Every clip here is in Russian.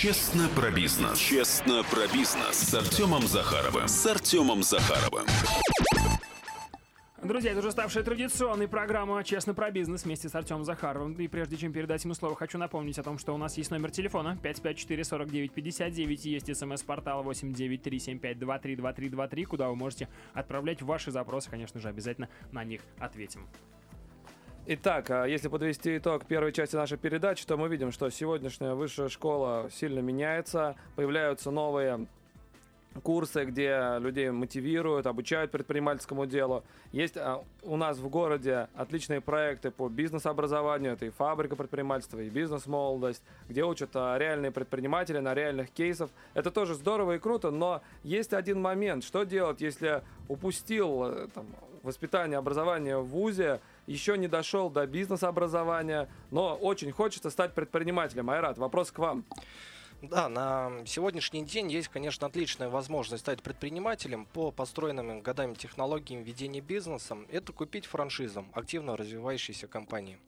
Честно про бизнес. Честно про бизнес. С Артемом Захаровым. С Артемом Захаровым. Друзья, это уже ставшая традиционной программа «Честно про бизнес» вместе с Артемом Захаровым. И прежде чем передать ему слово, хочу напомнить о том, что у нас есть номер телефона 554-49-59 и есть смс-портал 893-7523-2323, куда вы можете отправлять ваши запросы, конечно же, обязательно на них ответим. Итак, а если подвести итог первой части нашей передачи, то мы видим, что сегодняшняя высшая школа сильно меняется, появляются новые курсы, где людей мотивируют, обучают предпринимательскому делу. Есть а, у нас в городе отличные проекты по бизнес-образованию. Это и фабрика предпринимательства, и бизнес-молодость, где учат а, реальные предприниматели на реальных кейсах. Это тоже здорово и круто, но есть один момент. Что делать, если упустил э, там, воспитание, образование в ВУЗе, еще не дошел до бизнес-образования, но очень хочется стать предпринимателем. Айрат, вопрос к вам. Да, на сегодняшний день есть, конечно, отличная возможность стать предпринимателем по построенным годами технологиям ведения бизнеса. Это купить франшизу активно развивающейся компании.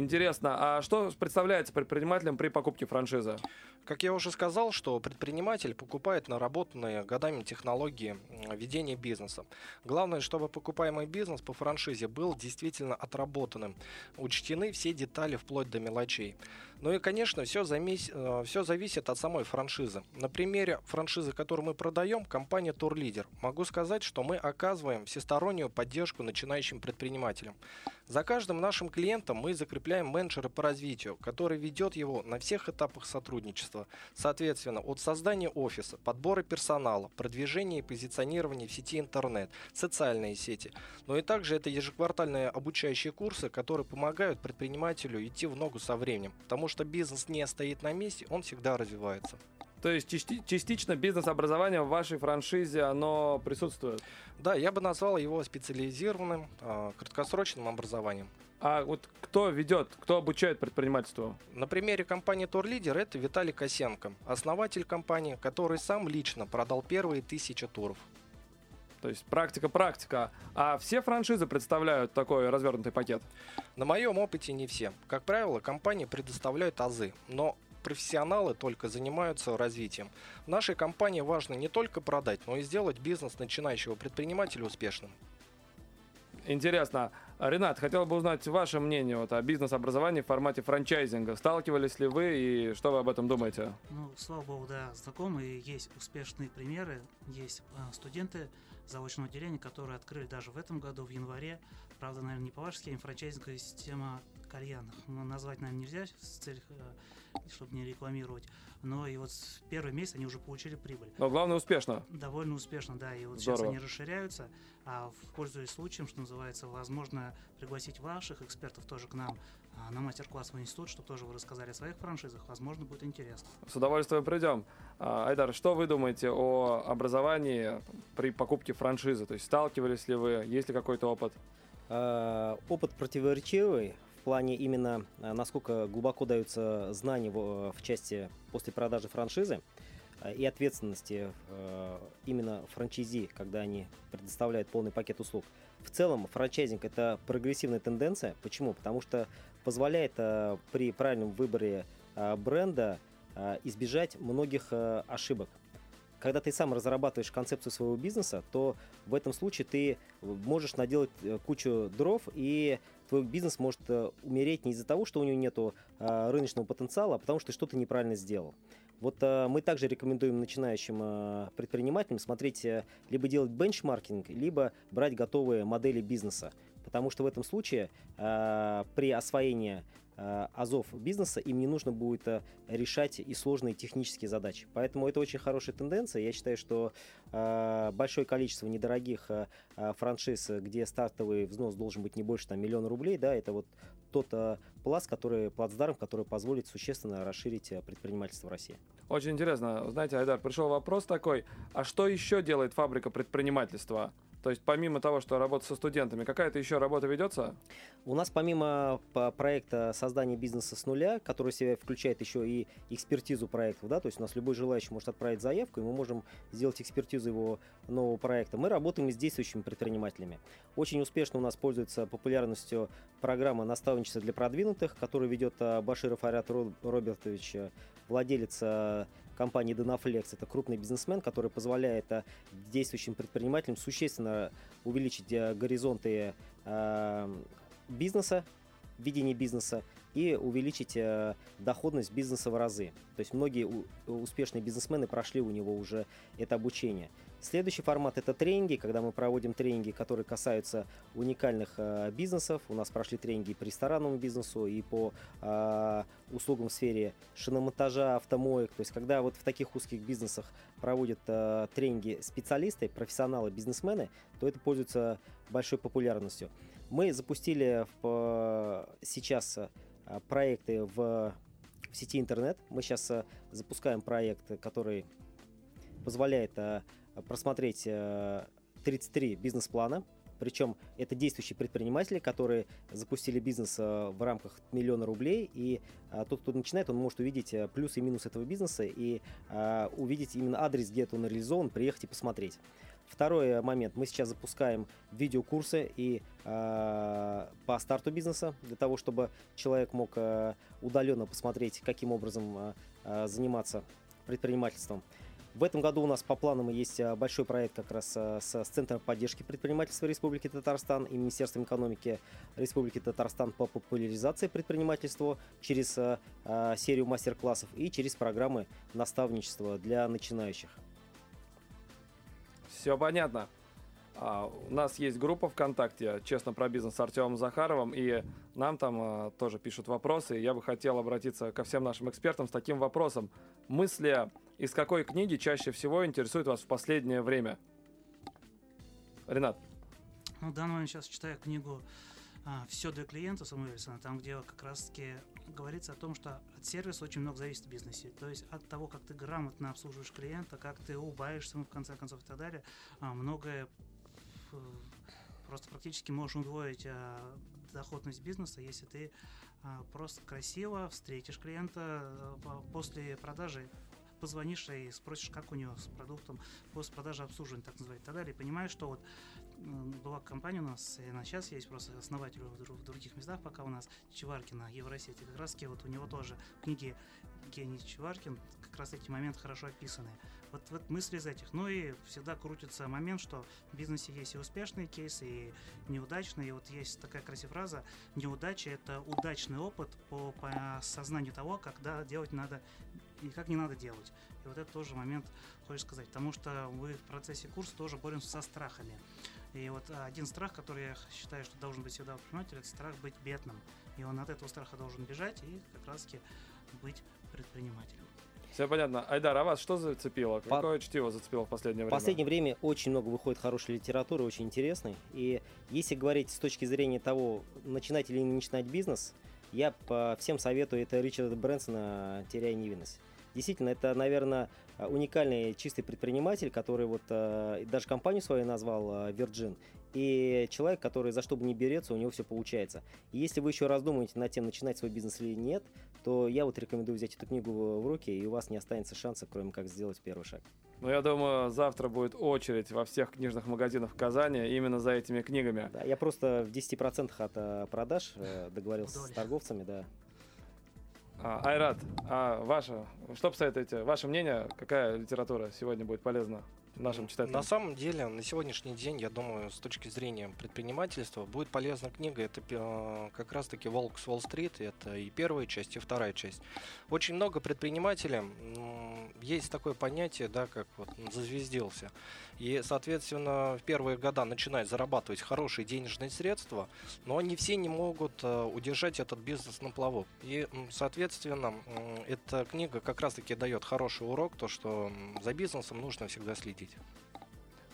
Интересно, а что представляется предпринимателем при покупке франшизы? Как я уже сказал, что предприниматель покупает наработанные годами технологии ведения бизнеса. Главное, чтобы покупаемый бизнес по франшизе был действительно отработанным. Учтены все детали вплоть до мелочей. Ну и, конечно, все, замес... Э, все зависит от самой франшизы. На примере франшизы, которую мы продаем, компания Турлидер, могу сказать, что мы оказываем всестороннюю поддержку начинающим предпринимателям. За каждым нашим клиентом мы закрепляем менеджера по развитию, который ведет его на всех этапах сотрудничества. Соответственно, от создания офиса, подбора персонала, продвижения и позиционирования в сети интернет, социальные сети. Но и также это ежеквартальные обучающие курсы, которые помогают предпринимателю идти в ногу со временем. Потому что бизнес не стоит на месте, он всегда развивается. То есть частично бизнес-образование в вашей франшизе, оно присутствует? Да, я бы назвал его специализированным э, краткосрочным образованием. А вот кто ведет, кто обучает предпринимательству? На примере компании Турлидер это Виталий Косенко, основатель компании, который сам лично продал первые тысячи туров. То есть практика-практика. А все франшизы представляют такой развернутый пакет? На моем опыте не все. Как правило, компании предоставляют азы, но профессионалы только занимаются развитием. В нашей компании важно не только продать, но и сделать бизнес начинающего предпринимателя успешным. Интересно. Ренат, хотел бы узнать ваше мнение вот, о бизнес-образовании в формате франчайзинга. Сталкивались ли вы и что вы об этом думаете? Ну, слава богу, да, знакомы. Есть успешные примеры. Есть э, студенты заочного отделения, которые открыли даже в этом году, в январе. Правда, наверное, не по вашей схеме, франчайзинговая система кальянных. Ну, назвать, наверное, нельзя с целью, э, чтобы не рекламировать. Но и вот в первый месяц они уже получили прибыль. Но главное успешно. Довольно успешно, да. И вот Здорово. сейчас они расширяются. А пользуясь случаем, что называется, возможно пригласить ваших экспертов тоже к нам а, на мастер-класс в институт, чтобы тоже вы рассказали о своих франшизах. Возможно, будет интересно. С удовольствием придем. А, Айдар, что вы думаете о образовании при покупке франшизы? То есть сталкивались ли вы? Есть ли какой-то опыт? А, опыт противоречивый в плане именно насколько глубоко даются знания в, в части после продажи франшизы и ответственности именно франчайзи, когда они предоставляют полный пакет услуг. В целом, франчайзинг – это прогрессивная тенденция. Почему? Потому что позволяет э, при правильном выборе э, бренда э, избежать многих ошибок. Когда ты сам разрабатываешь концепцию своего бизнеса, то в этом случае ты можешь наделать кучу дров, и твой бизнес может умереть не из-за того, что у него нет рыночного потенциала, а потому что ты что-то неправильно сделал. Вот э, мы также рекомендуем начинающим э, предпринимателям смотреть, э, либо делать бенчмаркинг, либо брать готовые модели бизнеса. Потому что в этом случае э, при освоении э, азов бизнеса им не нужно будет э, решать и сложные технические задачи. Поэтому это очень хорошая тенденция. Я считаю, что э, большое количество недорогих э, э франшиз, где стартовый взнос должен быть не больше там, миллиона рублей, да, это вот тот э, пласт, который, плацдарм, который позволит существенно расширить э, предпринимательство в России. Очень интересно. Знаете, Айдар, пришел вопрос такой, а что еще делает фабрика предпринимательства? То есть помимо того, что работа со студентами, какая-то еще работа ведется? У нас помимо проекта создания бизнеса с нуля, который себя включает еще и экспертизу проектов, да, то есть у нас любой желающий может отправить заявку, и мы можем сделать экспертизу его нового проекта. Мы работаем с действующими предпринимателями. Очень успешно у нас пользуется популярностью программа наставничества для продвинутых, которую ведет а, Баширов Арят Робертович. владелец э, компании Dynaflex. Это крупный бизнесмен, который позволяет э, действующим предпринимателям существенно увеличить э, горизонты э, бизнеса, видение бизнеса и увеличить доходность бизнеса в разы. То есть многие успешные бизнесмены прошли у него уже это обучение. Следующий формат это тренинги, когда мы проводим тренинги, которые касаются уникальных э, бизнесов. У нас прошли тренинги по ресторанному бизнесу и по э, услугам в сфере шиномонтажа, автомоек. То есть когда вот в таких узких бизнесах проводят э, тренинги специалисты, профессионалы, бизнесмены, то это пользуется большой популярностью. Мы запустили в, сейчас э, проекты в, в сети интернет. Мы сейчас э, запускаем проект, который позволяет э, просмотреть 33 бизнес-плана. Причем это действующие предприниматели, которые запустили бизнес в рамках миллиона рублей. И тот, кто начинает, он может увидеть плюсы и минусы этого бизнеса и увидеть именно адрес, где это он реализован, приехать и посмотреть. Второй момент. Мы сейчас запускаем видеокурсы и э, по старту бизнеса, для того, чтобы человек мог э, удаленно посмотреть, каким образом э, заниматься предпринимательством. В этом году у нас по планам есть большой проект как раз с, с Центром поддержки предпринимательства Республики Татарстан и Министерством экономики Республики Татарстан по популяризации предпринимательства через э, серию мастер-классов и через программы наставничества для начинающих. Все понятно. А, у нас есть группа ВКонтакте «Честно про бизнес» с Артемом Захаровым, и нам там а, тоже пишут вопросы. Я бы хотел обратиться ко всем нашим экспертам с таким вопросом. Мысли из какой книги чаще всего интересуют вас в последнее время? Ренат. Ну, в данный момент сейчас читаю книгу а, «Все для клиента» Самуэльсона, там, где как раз-таки говорится о том, что от сервиса очень много зависит в бизнесе. То есть от того, как ты грамотно обслуживаешь клиента, как ты убавишься ему в конце концов и так далее, а, многое просто практически можешь удвоить а, доходность бизнеса, если ты а, просто красиво встретишь клиента после продажи позвонишь и спросишь, как у него с продуктом, после продажи обслуживания, так называют, и так далее, и понимаешь, что вот была компания у нас, и она сейчас есть, просто основатель в других местах, пока у нас Чеваркин на Евросети. Как раз вот у него тоже в книге Евгений Чеваркин как раз эти моменты хорошо описаны. Вот, вот мысли из этих. Ну и всегда крутится момент, что в бизнесе есть и успешные кейсы, и неудачные. И вот есть такая красивая фраза «Неудача – это удачный опыт по, по осознанию того, когда делать надо и как не надо делать». И вот это тоже момент, хочешь сказать. Потому что мы в процессе курса тоже боремся со страхами. И вот один страх, который я считаю, что должен быть всегда у предпринимателя, это страх быть бедным. И он от этого страха должен бежать и как раз таки быть предпринимателем. Все понятно. Айдар, а вас что зацепило? Какое По... чтиво зацепило в последнее время? В последнее время очень много выходит хорошей литературы, очень интересной. И если говорить с точки зрения того, начинать или не начинать бизнес, я по всем советую это Ричарда Брэнсона «Теряя невинность». Действительно, это, наверное, уникальный чистый предприниматель, который вот э, даже компанию свою назвал э, Virgin. И человек, который за что бы ни берется, у него все получается. И если вы еще раздумаете над тем, начинать свой бизнес или нет, то я вот рекомендую взять эту книгу в руки, и у вас не останется шанса, кроме как сделать первый шаг. Ну, я думаю, завтра будет очередь во всех книжных магазинах Казани именно за этими книгами. Да, я просто в 10% от э, продаж договорился с торговцами, да. А, Айрат, а ваше, что посоветуете? Ваше мнение, какая литература сегодня будет полезна нашим читателям? На самом деле, на сегодняшний день, я думаю, с точки зрения предпринимательства, будет полезна книга. Это э, как раз-таки «Волк с Уолл-стрит». Это и первая часть, и вторая часть. Очень много предпринимателей, есть такое понятие, да, как вот зазвездился. И, соответственно, в первые года начинает зарабатывать хорошие денежные средства, но они все не могут э, удержать этот бизнес на плаву. И, соответственно, эта книга как раз-таки дает хороший урок, то, что за бизнесом нужно всегда следить.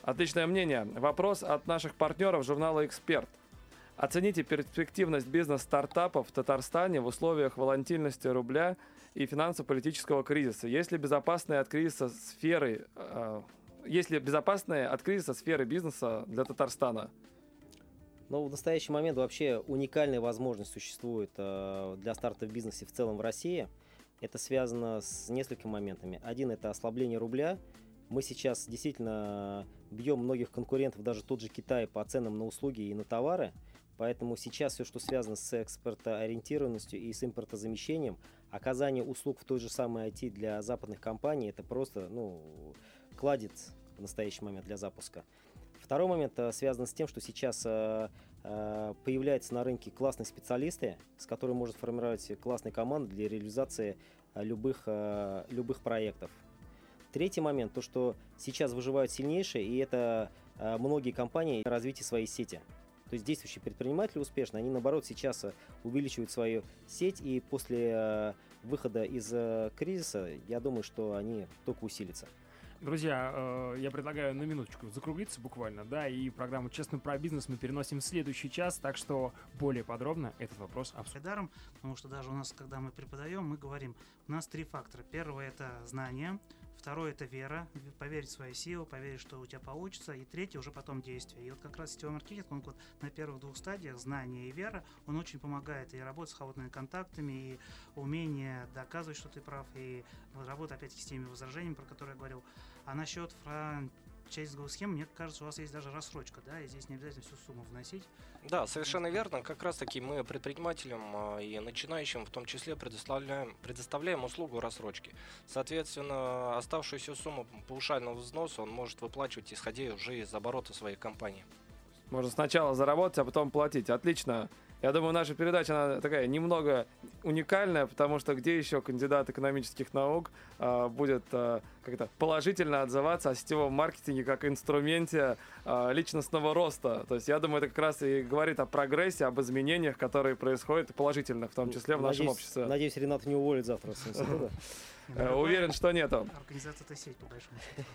Отличное мнение. Вопрос от наших партнеров журнала «Эксперт». Оцените перспективность бизнес-стартапов в Татарстане в условиях волатильности рубля и финансово-политического кризиса. Есть ли безопасные от кризиса сферы э, есть ли безопасные от кризиса сферы бизнеса для Татарстана? Ну, в настоящий момент вообще уникальная возможность существует э, для старта в бизнесе в целом в России. Это связано с несколькими моментами. Один – это ослабление рубля. Мы сейчас действительно бьем многих конкурентов, даже тот же Китай, по ценам на услуги и на товары. Поэтому сейчас все, что связано с экспортоориентированностью и с импортозамещением, оказание услуг в той же самой IT для западных компаний, это просто ну, кладец в настоящий момент для запуска. Второй момент э, связан с тем, что сейчас э, э, появляются на рынке классные специалисты, с которыми может формировать классные команды для реализации любых, любых проектов. Третий момент, то что сейчас выживают сильнейшие, и это э, многие компании развитие своей сети. То есть действующие предприниматели успешно, они наоборот сейчас э, увеличивают свою сеть, и после э, выхода из э, кризиса, я думаю, что они только усилятся. Друзья, э, я предлагаю на минуточку закруглиться буквально, да, и программу «Честно про бизнес» мы переносим в следующий час, так что более подробно этот вопрос обсудим. Даром, потому что даже у нас, когда мы преподаем, мы говорим, у нас три фактора. Первое – это знание, Второе – это вера, поверить в свои силы, поверить, что у тебя получится. И третье – уже потом действие. И вот как раз сетевой маркетинг, он вот на первых двух стадиях, знание и вера, он очень помогает и работать с холодными контактами, и умение доказывать, что ты прав, и работа, опять-таки, с теми возражениями, про которые я говорил. А насчет фран чейзинговых схем, мне кажется, у вас есть даже рассрочка, да, и здесь не обязательно всю сумму вносить. Да, совершенно верно. Как раз таки мы предпринимателям а, и начинающим в том числе предоставляем, предоставляем услугу рассрочки. Соответственно, оставшуюся сумму паушального взноса он может выплачивать, исходя уже из оборота своей компании. Можно сначала заработать, а потом платить. Отлично. Я думаю, наша передача она такая немного уникальная, потому что где еще кандидат экономических наук э, будет э, как-то положительно отзываться о сетевом маркетинге как инструменте э, личностного роста. То есть я думаю, это как раз и говорит о прогрессе, об изменениях, которые происходят положительно, в том числе в надеюсь, нашем обществе. Надеюсь, Ренат не уволит завтра с института. Э, уверен, что нету. Организация это сеть, по большому счету.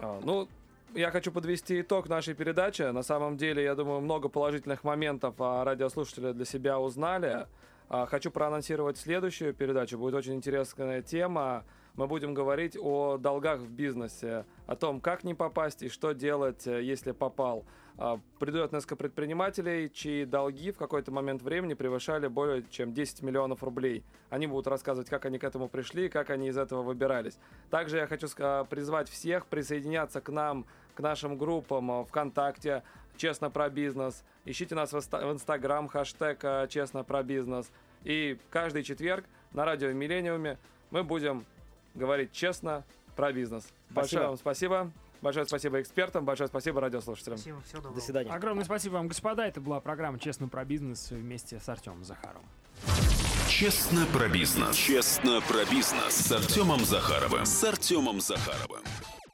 А, ну, я хочу подвести итог нашей передачи. На самом деле, я думаю, много положительных моментов а, радиослушатели для себя узнали. А, хочу проанонсировать следующую передачу. Будет очень интересная тема. Мы будем говорить о долгах в бизнесе, о том, как не попасть и что делать, э, если попал. А, придет несколько предпринимателей, чьи долги в какой-то момент времени превышали более чем 10 миллионов рублей. Они будут рассказывать, как они к этому пришли, как они из этого выбирались. Также я хочу призвать всех присоединяться к нам к нашим группам э, ВКонтакте «Честно про бизнес». Ищите нас в Инстаграм, хэштег э, «Честно про бизнес». И каждый четверг на радио «Миллениуме» мы будем говорить честно про бизнес. Спасибо. Большое вам спасибо. Большое спасибо экспертам, большое спасибо радиослушателям. Спасибо, всего доброго. До свидания. Огромное спасибо вам, господа. Это была программа «Честно про бизнес» вместе с Артемом Захаровым. Честно про бизнес. Честно про бизнес с Артемом Захаровым. С Артемом Захаровым.